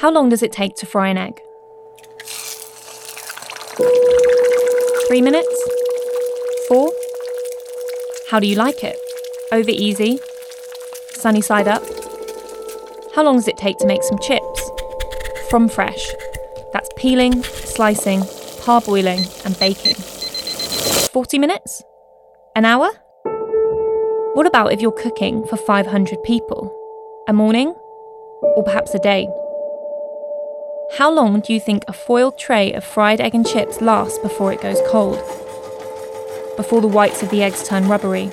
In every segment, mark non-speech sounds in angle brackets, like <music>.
How long does it take to fry an egg? Three minutes? Four? How do you like it? Over easy? Sunny side up? How long does it take to make some chips? From fresh. That's peeling, slicing, parboiling, and baking. 40 minutes? An hour? What about if you're cooking for 500 people? A morning? Or perhaps a day? How long do you think a foiled tray of fried egg and chips lasts before it goes cold? Before the whites of the eggs turn rubbery?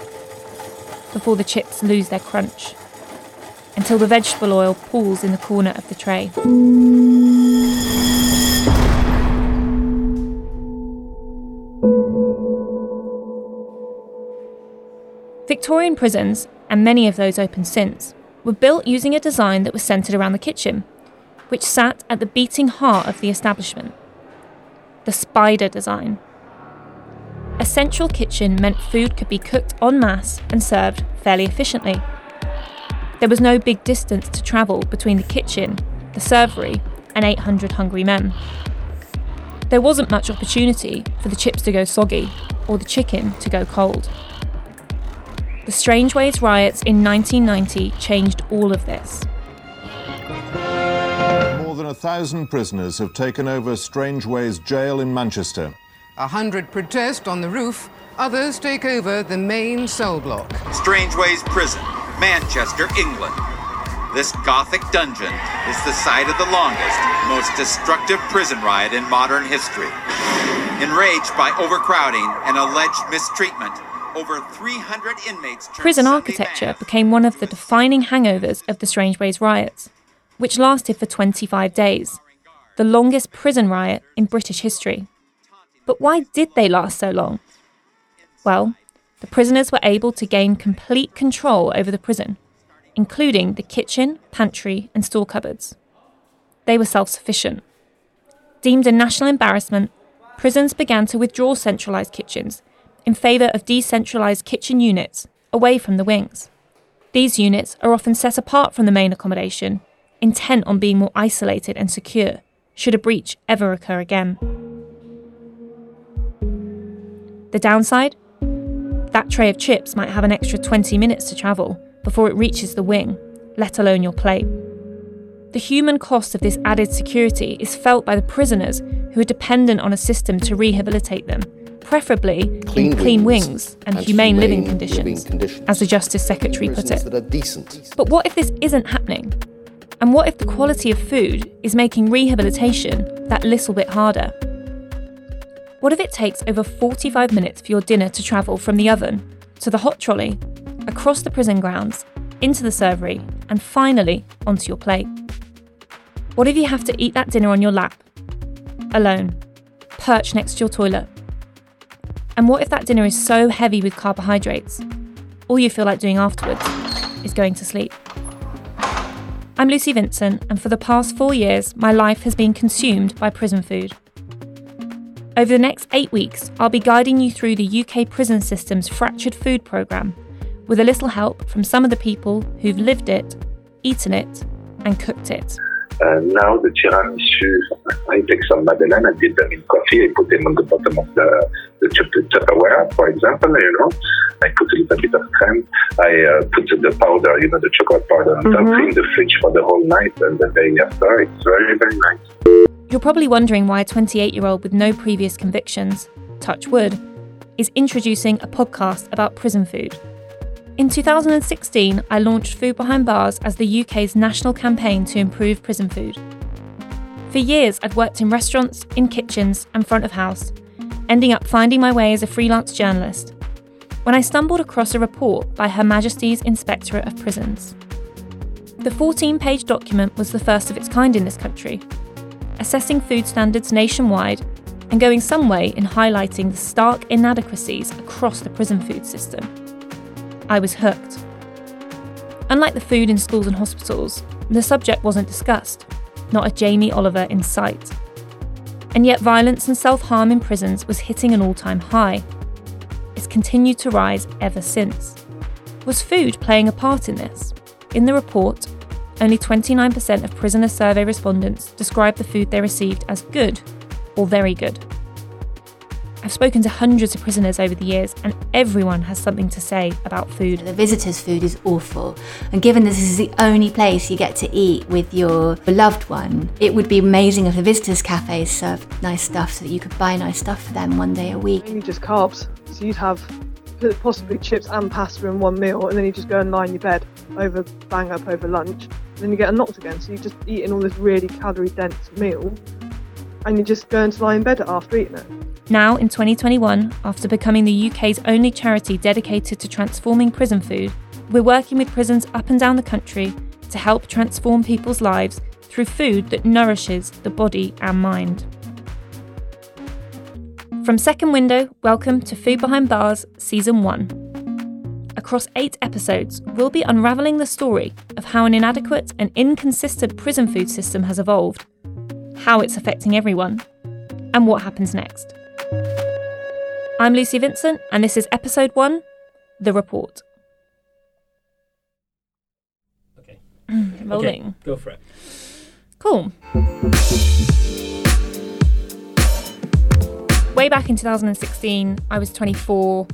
Before the chips lose their crunch? Until the vegetable oil pools in the corner of the tray. Victorian prisons, and many of those open since, were built using a design that was centred around the kitchen which sat at the beating heart of the establishment the spider design. A central kitchen meant food could be cooked en masse and served fairly efficiently. There was no big distance to travel between the kitchen, the servery, and 800 hungry men. There wasn't much opportunity for the chips to go soggy or the chicken to go cold. The Strangeways riots in 1990 changed all of this a thousand prisoners have taken over Strangeways jail in Manchester. A hundred protest on the roof, others take over the main cell block. Strangeways Prison, Manchester, England. This Gothic dungeon is the site of the longest, most destructive prison riot in modern history. Enraged by overcrowding and alleged mistreatment, over 300 inmates. Prison architecture became one of the defining hangovers of the Strangeways riots which lasted for 25 days, the longest prison riot in British history. But why did they last so long? Well, the prisoners were able to gain complete control over the prison, including the kitchen, pantry, and store cupboards. They were self sufficient. Deemed a national embarrassment, prisons began to withdraw centralised kitchens in favour of decentralised kitchen units away from the wings. These units are often set apart from the main accommodation intent on being more isolated and secure should a breach ever occur again. The downside? That tray of chips might have an extra 20 minutes to travel before it reaches the wing, let alone your plate. The human cost of this added security is felt by the prisoners who are dependent on a system to rehabilitate them, preferably clean in clean wings, wings and, and, humane, humane living, conditions, living, conditions, as the Justice Secretary put it. But what if this isn't happening? And what if the quality of food is making rehabilitation that little bit harder? What if it takes over 45 minutes for your dinner to travel from the oven to the hot trolley, across the prison grounds, into the servery, and finally onto your plate? What if you have to eat that dinner on your lap, alone, perched next to your toilet? And what if that dinner is so heavy with carbohydrates, all you feel like doing afterwards is going to sleep? I'm Lucy Vincent, and for the past four years, my life has been consumed by prison food. Over the next eight weeks, I'll be guiding you through the UK prison system's fractured food programme, with a little help from some of the people who've lived it, eaten it, and cooked it. Uh, now the tiramisu, I take some madeleine, I dip them in coffee, I put them on the bottom of the, the Tupperware, for example, you know. I put a little bit of cream. I uh, put the powder, you know, the chocolate powder on mm-hmm. top in the fridge for the whole night, and the day after, it's very, very nice. You're probably wondering why a 28 year old with no previous convictions, touch wood, is introducing a podcast about prison food. In 2016, I launched Food Behind Bars as the UK's national campaign to improve prison food. For years, I'd worked in restaurants, in kitchens, and front of house, ending up finding my way as a freelance journalist when I stumbled across a report by Her Majesty's Inspectorate of Prisons. The 14 page document was the first of its kind in this country, assessing food standards nationwide and going some way in highlighting the stark inadequacies across the prison food system. I was hooked. Unlike the food in schools and hospitals, the subject wasn't discussed, not a Jamie Oliver in sight. And yet, violence and self harm in prisons was hitting an all time high. Continued to rise ever since. Was food playing a part in this? In the report, only 29% of prisoner survey respondents described the food they received as good or very good. I've spoken to hundreds of prisoners over the years, and everyone has something to say about food. The visitors' food is awful, and given this is the only place you get to eat with your beloved one, it would be amazing if the visitors' cafes served nice stuff so that you could buy nice stuff for them one day a week. Mainly just carbs, so you'd have possibly chips and pasta in one meal, and then you just go and lie in your bed over bang up over lunch. And then you get knocked again, so you're just eating all this really calorie dense meal, and you're just going to lie in bed after eating it. Now, in 2021, after becoming the UK's only charity dedicated to transforming prison food, we're working with prisons up and down the country to help transform people's lives through food that nourishes the body and mind. From Second Window, welcome to Food Behind Bars Season 1. Across eight episodes, we'll be unravelling the story of how an inadequate and inconsistent prison food system has evolved, how it's affecting everyone, and what happens next. I'm Lucy Vincent, and this is episode one The Report. Okay. <clears throat> Rolling. Okay, go for it. Cool. Way back in 2016, I was 24.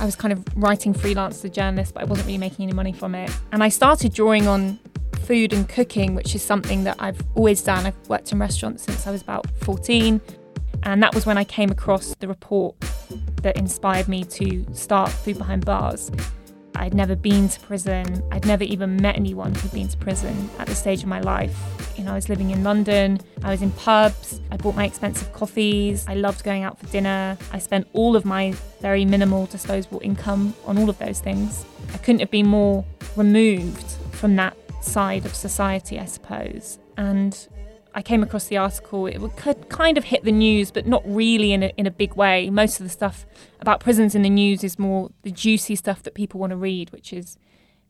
I was kind of writing freelance as a journalist, but I wasn't really making any money from it. And I started drawing on food and cooking, which is something that I've always done. I've worked in restaurants since I was about 14. And that was when I came across the report that inspired me to start Food Behind Bars. I'd never been to prison. I'd never even met anyone who'd been to prison at this stage of my life. You know, I was living in London, I was in pubs, I bought my expensive coffees, I loved going out for dinner. I spent all of my very minimal disposable income on all of those things. I couldn't have been more removed from that side of society, I suppose. And I came across the article. It could kind of hit the news, but not really in a, in a big way. Most of the stuff about prisons in the news is more the juicy stuff that people want to read, which is,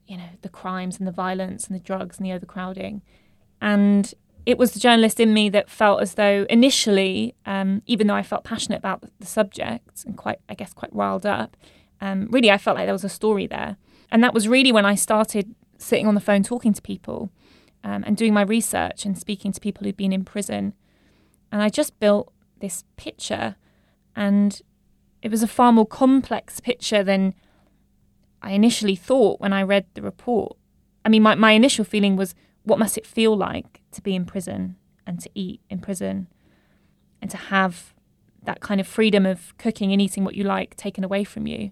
you know, the crimes and the violence and the drugs and the overcrowding. And it was the journalist in me that felt as though initially, um, even though I felt passionate about the subject and quite, I guess, quite riled up, um, really I felt like there was a story there. And that was really when I started sitting on the phone talking to people um, and doing my research and speaking to people who'd been in prison. And I just built this picture, and it was a far more complex picture than I initially thought when I read the report. I mean, my, my initial feeling was what must it feel like to be in prison and to eat in prison and to have that kind of freedom of cooking and eating what you like taken away from you?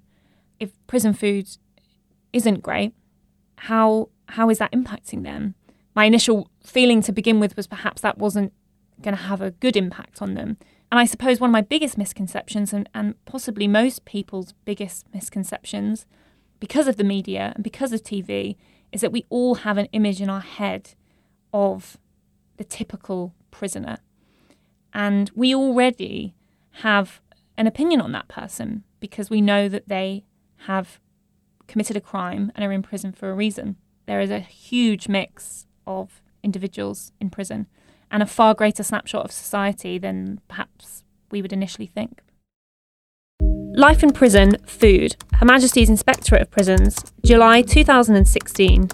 If prison food isn't great, how how is that impacting them? My initial feeling to begin with was perhaps that wasn't going to have a good impact on them. And I suppose one of my biggest misconceptions, and, and possibly most people's biggest misconceptions, because of the media and because of TV, is that we all have an image in our head of the typical prisoner. And we already have an opinion on that person because we know that they have committed a crime and are in prison for a reason. There is a huge mix of individuals in prison and a far greater snapshot of society than perhaps we would initially think. Life in Prison Food, Her Majesty's Inspectorate of Prisons, July 2016.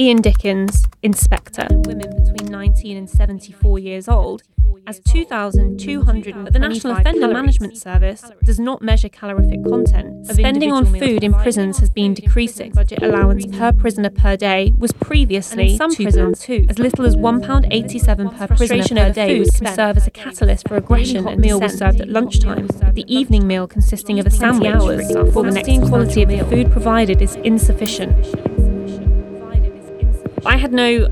Ian Dickens, Inspector. Women between 19 and 74 years old as 2,200. But the National Offender calories. Management Service does not measure calorific content. Spending on food in prisons has been decreasing. Budget allowance per prisoner per day was previously some prisons too, as little as £1.87 per prisoner per day would can serve as a catalyst for aggression. A meal was served at lunchtime. The evening meal consisting of a sandwich, for example, the next quality of the food provided is insufficient. I had no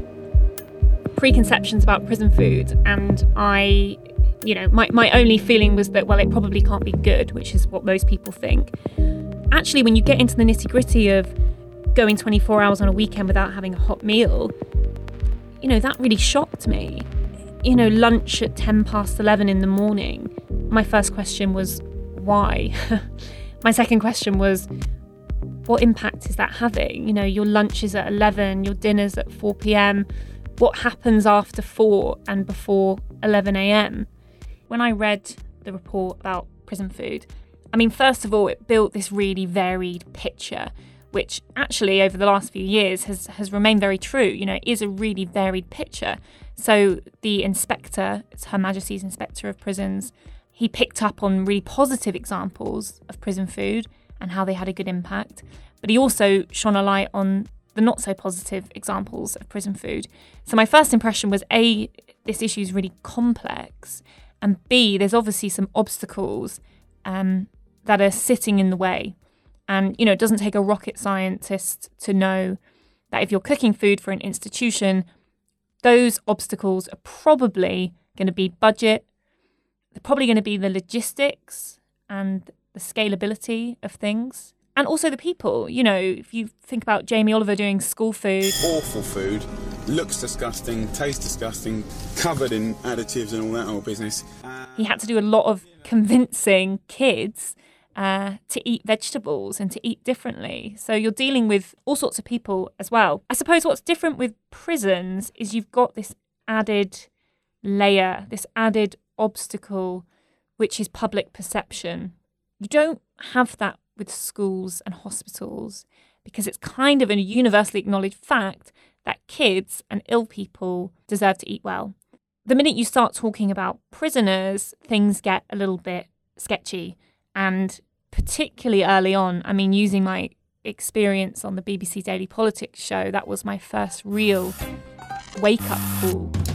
preconceptions about prison food, and I, you know, my, my only feeling was that, well, it probably can't be good, which is what most people think. Actually, when you get into the nitty gritty of going 24 hours on a weekend without having a hot meal, you know, that really shocked me. You know, lunch at 10 past 11 in the morning, my first question was, why? <laughs> my second question was, what impact is that having? You know, your lunch is at 11, your dinner's at 4 p.m what happens after 4 and before 11 a.m. When I read the report about prison food, I mean, first of all, it built this really varied picture which actually over the last few years has, has remained very true. You know, it is a really varied picture. So the inspector, it's Her Majesty's Inspector of Prisons, he picked up on really positive examples of prison food and how they had a good impact. But he also shone a light on the not so positive examples of prison food. So my first impression was A, this issue is really complex, and B, there's obviously some obstacles um, that are sitting in the way. And, you know, it doesn't take a rocket scientist to know that if you're cooking food for an institution, those obstacles are probably going to be budget, they're probably going to be the logistics and the scalability of things. And also the people. You know, if you think about Jamie Oliver doing school food. Awful food. Looks disgusting, tastes disgusting, covered in additives and all that old business. Uh, he had to do a lot of convincing kids uh, to eat vegetables and to eat differently. So you're dealing with all sorts of people as well. I suppose what's different with prisons is you've got this added layer, this added obstacle, which is public perception. You don't have that with schools and hospitals because it's kind of a universally acknowledged fact that kids and ill people deserve to eat well. The minute you start talking about prisoners, things get a little bit sketchy. And particularly early on, I mean, using my experience on the BBC Daily Politics show, that was my first real wake up call.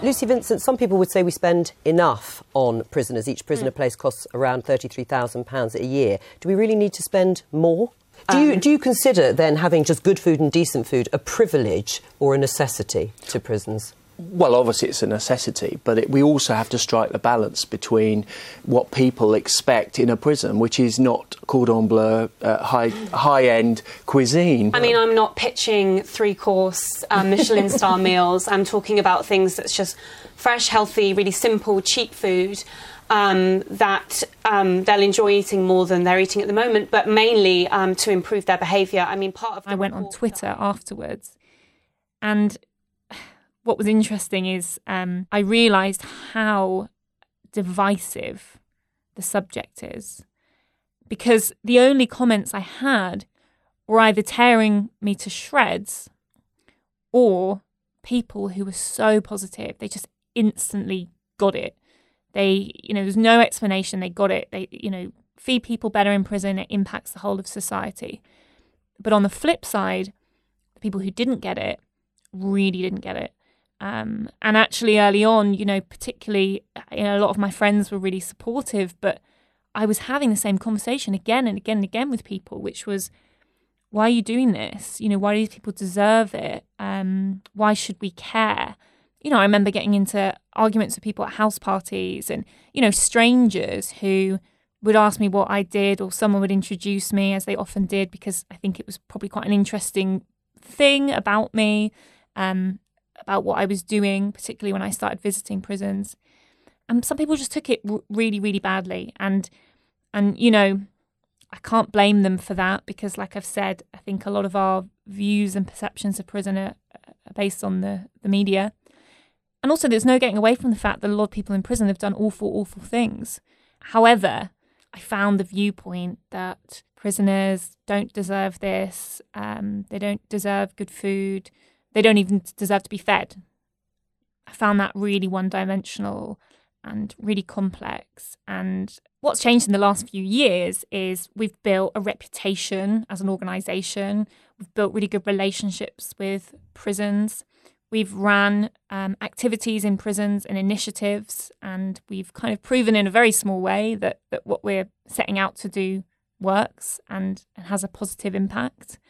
Lucy Vincent, some people would say we spend enough on prisoners. Each prisoner mm. place costs around £33,000 a year. Do we really need to spend more? Do you, um, do you consider then having just good food and decent food a privilege or a necessity to prisons? Well, obviously, it's a necessity, but it, we also have to strike the balance between what people expect in a prison, which is not cordon bleu, uh, high high end cuisine. I mean, I'm not pitching three course um, Michelin star <laughs> meals. I'm talking about things that's just fresh, healthy, really simple, cheap food. Um, that um, they'll enjoy eating more than they're eating at the moment, but mainly um, to improve their behaviour. I mean, part of I went on Twitter afterwards, and what was interesting is um, I realised how divisive the subject is because the only comments I had were either tearing me to shreds or people who were so positive. They just instantly got it. They, you know, there's no explanation. They got it. They, you know, feed people better in prison. It impacts the whole of society. But on the flip side, the people who didn't get it really didn't get it. Um, and actually, early on, you know, particularly, you know, a lot of my friends were really supportive, but I was having the same conversation again and again and again with people, which was, why are you doing this? You know, why do these people deserve it? Um, why should we care? You know, I remember getting into arguments with people at house parties and, you know, strangers who would ask me what I did, or someone would introduce me, as they often did, because I think it was probably quite an interesting thing about me. Um, about what I was doing, particularly when I started visiting prisons. And some people just took it really, really badly. And, and you know, I can't blame them for that because, like I've said, I think a lot of our views and perceptions of prison are, are based on the, the media. And also, there's no getting away from the fact that a lot of people in prison have done awful, awful things. However, I found the viewpoint that prisoners don't deserve this, um, they don't deserve good food, they don't even deserve to be fed. I found that really one dimensional and really complex. And what's changed in the last few years is we've built a reputation as an organisation, we've built really good relationships with prisons. We've ran um, activities in prisons and initiatives, and we've kind of proven in a very small way that, that what we're setting out to do works and, and has a positive impact.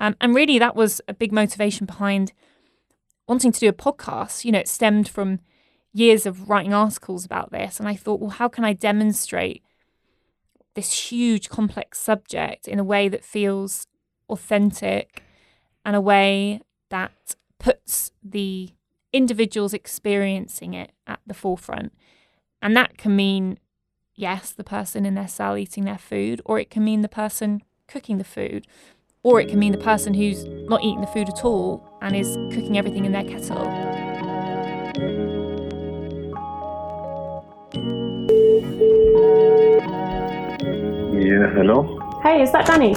Um, and really, that was a big motivation behind wanting to do a podcast. You know, it stemmed from years of writing articles about this. And I thought, well, how can I demonstrate this huge, complex subject in a way that feels authentic and a way that puts the individuals experiencing it at the forefront? And that can mean, yes, the person in their cell eating their food, or it can mean the person cooking the food or it can mean the person who's not eating the food at all and is cooking everything in their kettle. Yeah, hello? Hey, is that Danny?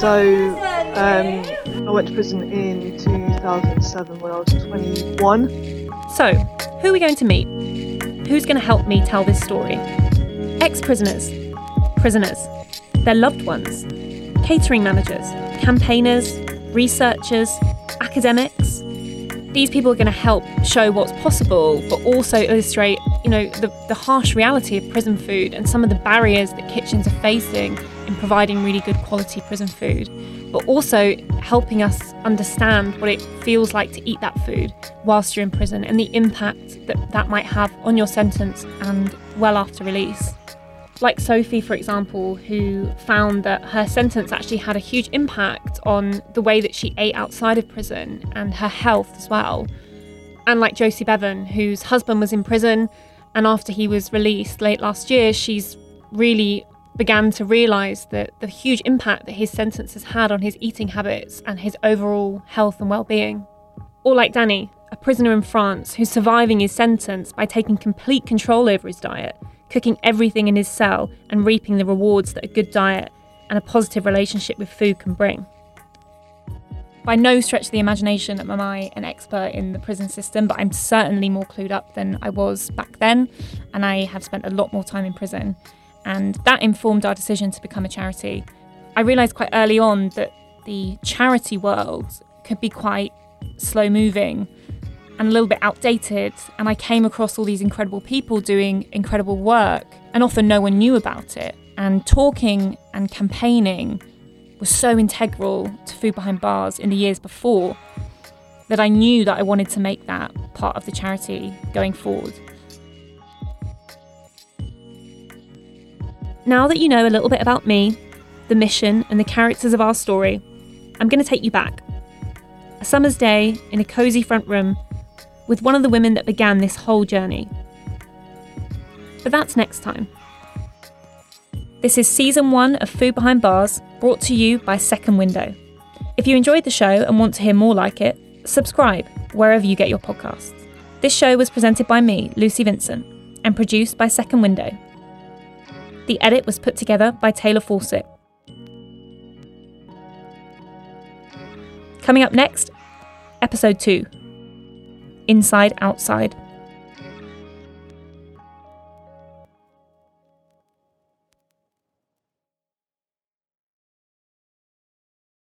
So, um, I went to prison in 2007 when I was 21. So, who are we going to meet? Who's going to help me tell this story? Ex prisoners, prisoners, their loved ones, catering managers, campaigners, researchers, academics. These people are going to help show what's possible, but also illustrate, you know, the, the harsh reality of prison food and some of the barriers that kitchens are facing in providing really good quality prison food, but also helping us understand what it feels like to eat that food whilst you're in prison and the impact that that might have on your sentence and well after release like Sophie, for example, who found that her sentence actually had a huge impact on the way that she ate outside of prison and her health as well. And like Josie Bevan, whose husband was in prison, and after he was released late last year, she's really began to realise that the huge impact that his sentence has had on his eating habits and his overall health and well-being. Or like Danny, a prisoner in France who's surviving his sentence by taking complete control over his diet cooking everything in his cell and reaping the rewards that a good diet and a positive relationship with food can bring. By no stretch of the imagination am I an expert in the prison system, but I'm certainly more clued up than I was back then, and I have spent a lot more time in prison. And that informed our decision to become a charity. I realised quite early on that the charity world could be quite slow moving and a little bit outdated. And I came across all these incredible people doing incredible work, and often no one knew about it. And talking and campaigning was so integral to Food Behind Bars in the years before that I knew that I wanted to make that part of the charity going forward. Now that you know a little bit about me, the mission, and the characters of our story, I'm going to take you back. A summer's day in a cosy front room with one of the women that began this whole journey. But that's next time. This is season one of Food Behind Bars, brought to you by Second Window. If you enjoyed the show and want to hear more like it, subscribe wherever you get your podcasts. This show was presented by me, Lucy Vincent, and produced by Second Window. The edit was put together by Taylor Fawcett. Coming up next, episode 2 Inside Outside.